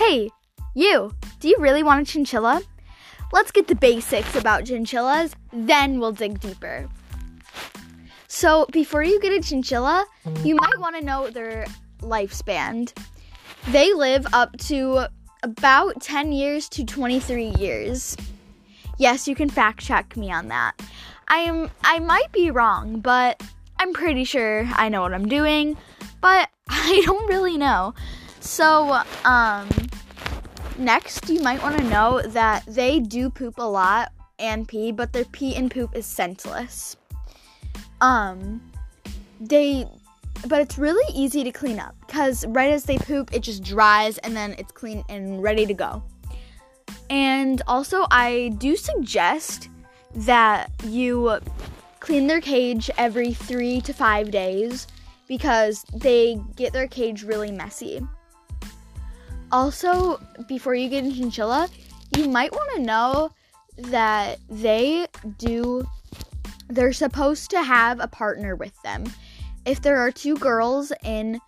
Hey, you, do you really want a chinchilla? Let's get the basics about chinchillas, then we'll dig deeper. So, before you get a chinchilla, you might want to know their lifespan. They live up to about 10 years to 23 years. Yes, you can fact check me on that. I am I might be wrong, but I'm pretty sure I know what I'm doing, but I don't really know. So, um next you might want to know that they do poop a lot and pee, but their pee and poop is scentless. Um they but it's really easy to clean up because right as they poop, it just dries and then it's clean and ready to go. And also, I do suggest that you clean their cage every three to five days because they get their cage really messy. Also, before you get a chinchilla, you might want to know that they do, they're supposed to have a partner with them if there are two girls in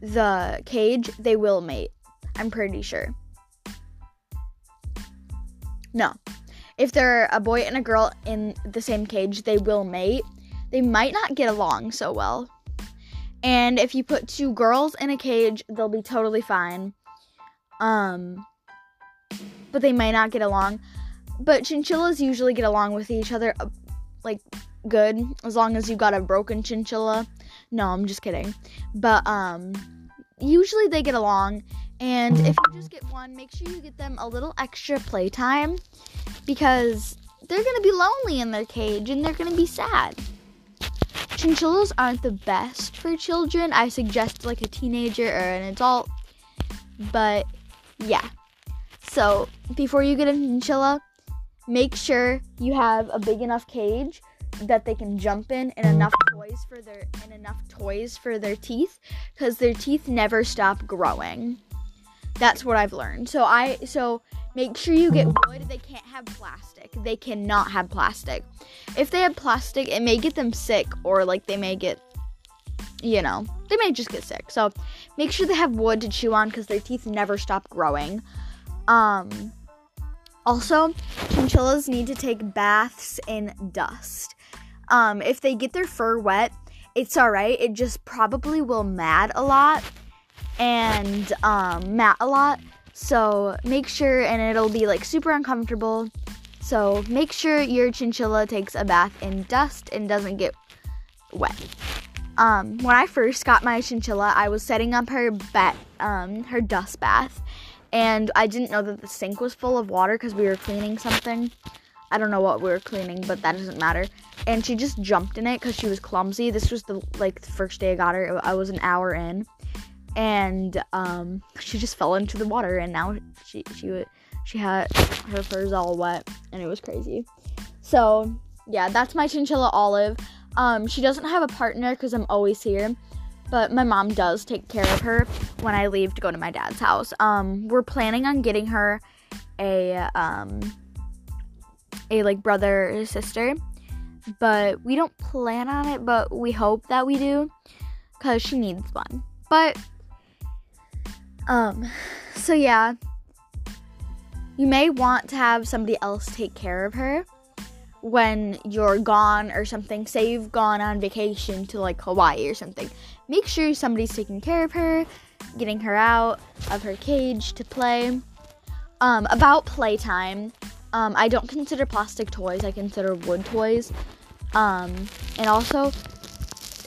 the cage, they will mate. I'm pretty sure. No. If there are a boy and a girl in the same cage, they will mate. They might not get along so well. And if you put two girls in a cage, they'll be totally fine. Um but they might not get along. But chinchillas usually get along with each other uh, like good as long as you got a broken chinchilla. No, I'm just kidding. But um usually they get along and if you just get one, make sure you get them a little extra playtime because they're to be lonely in their cage and they're to be sad. Chinchillas aren't the best for children. I suggest like a teenager or an adult. But yeah. So, before you get a chinchilla, make sure you have a big enough cage that they can jump in and enough toys for their and enough toys for their teeth cuz their teeth never stop growing. That's what I've learned. So I so make sure you get wood. They can't have plastic. They cannot have plastic. If they have plastic, it may get them sick or like they may get you know, they may just get sick. So make sure they have wood to chew on cuz their teeth never stop growing. Um also, chinchillas need to take baths in dust. Um, if they get their fur wet, it's all right. It just probably will mat a lot and um, mat a lot. So make sure, and it'll be like super uncomfortable. So make sure your chinchilla takes a bath in dust and doesn't get wet. Um, when I first got my chinchilla, I was setting up her bat, um, her dust bath, and I didn't know that the sink was full of water because we were cleaning something. I don't know what we were cleaning, but that doesn't matter. And she just jumped in it because she was clumsy. This was the like the first day I got her. I was an hour in, and um, she just fell into the water, and now she she she had her furs all wet, and it was crazy. So yeah, that's my chinchilla Olive. Um, she doesn't have a partner because I'm always here, but my mom does take care of her when I leave to go to my dad's house. Um, we're planning on getting her a um a like brother or sister, but we don't plan on it, but we hope that we do cuz she needs one. But um so yeah, you may want to have somebody else take care of her when you're gone or something. Say you've gone on vacation to like Hawaii or something. Make sure somebody's taking care of her, getting her out of her cage to play. Um, about playtime, um, I don't consider plastic toys. I consider wood toys. Um, and also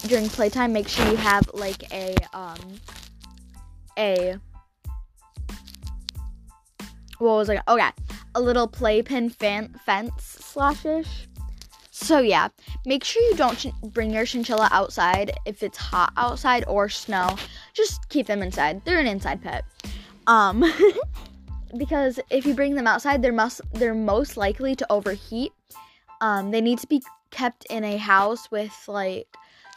during playtime, make sure you have like a um, a what was like okay a little playpen fan- fence slashish. So yeah, make sure you don't ch- bring your chinchilla outside if it's hot outside or snow. Just keep them inside. They're an inside pet. Um. because if you bring them outside, they're must they're most likely to overheat. Um, they need to be kept in a house with like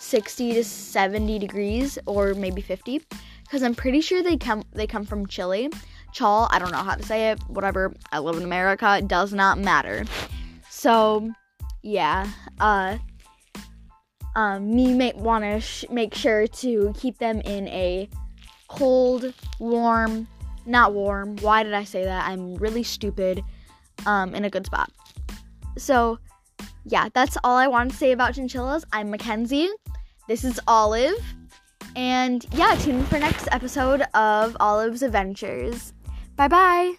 60 to 70 degrees or maybe 50 because I'm pretty sure they come they come from Chile. Chal, I don't know how to say it. Whatever. I live in America. It does not matter. So, yeah. Uh um, you may want to sh- make sure to keep them in a cold, warm, not warm. Why did I say that? I'm really stupid. Um, in a good spot. So, yeah, that's all I want to say about chinchillas. I'm Mackenzie. This is Olive. And yeah, tune in for next episode of Olive's Adventures. Bye bye.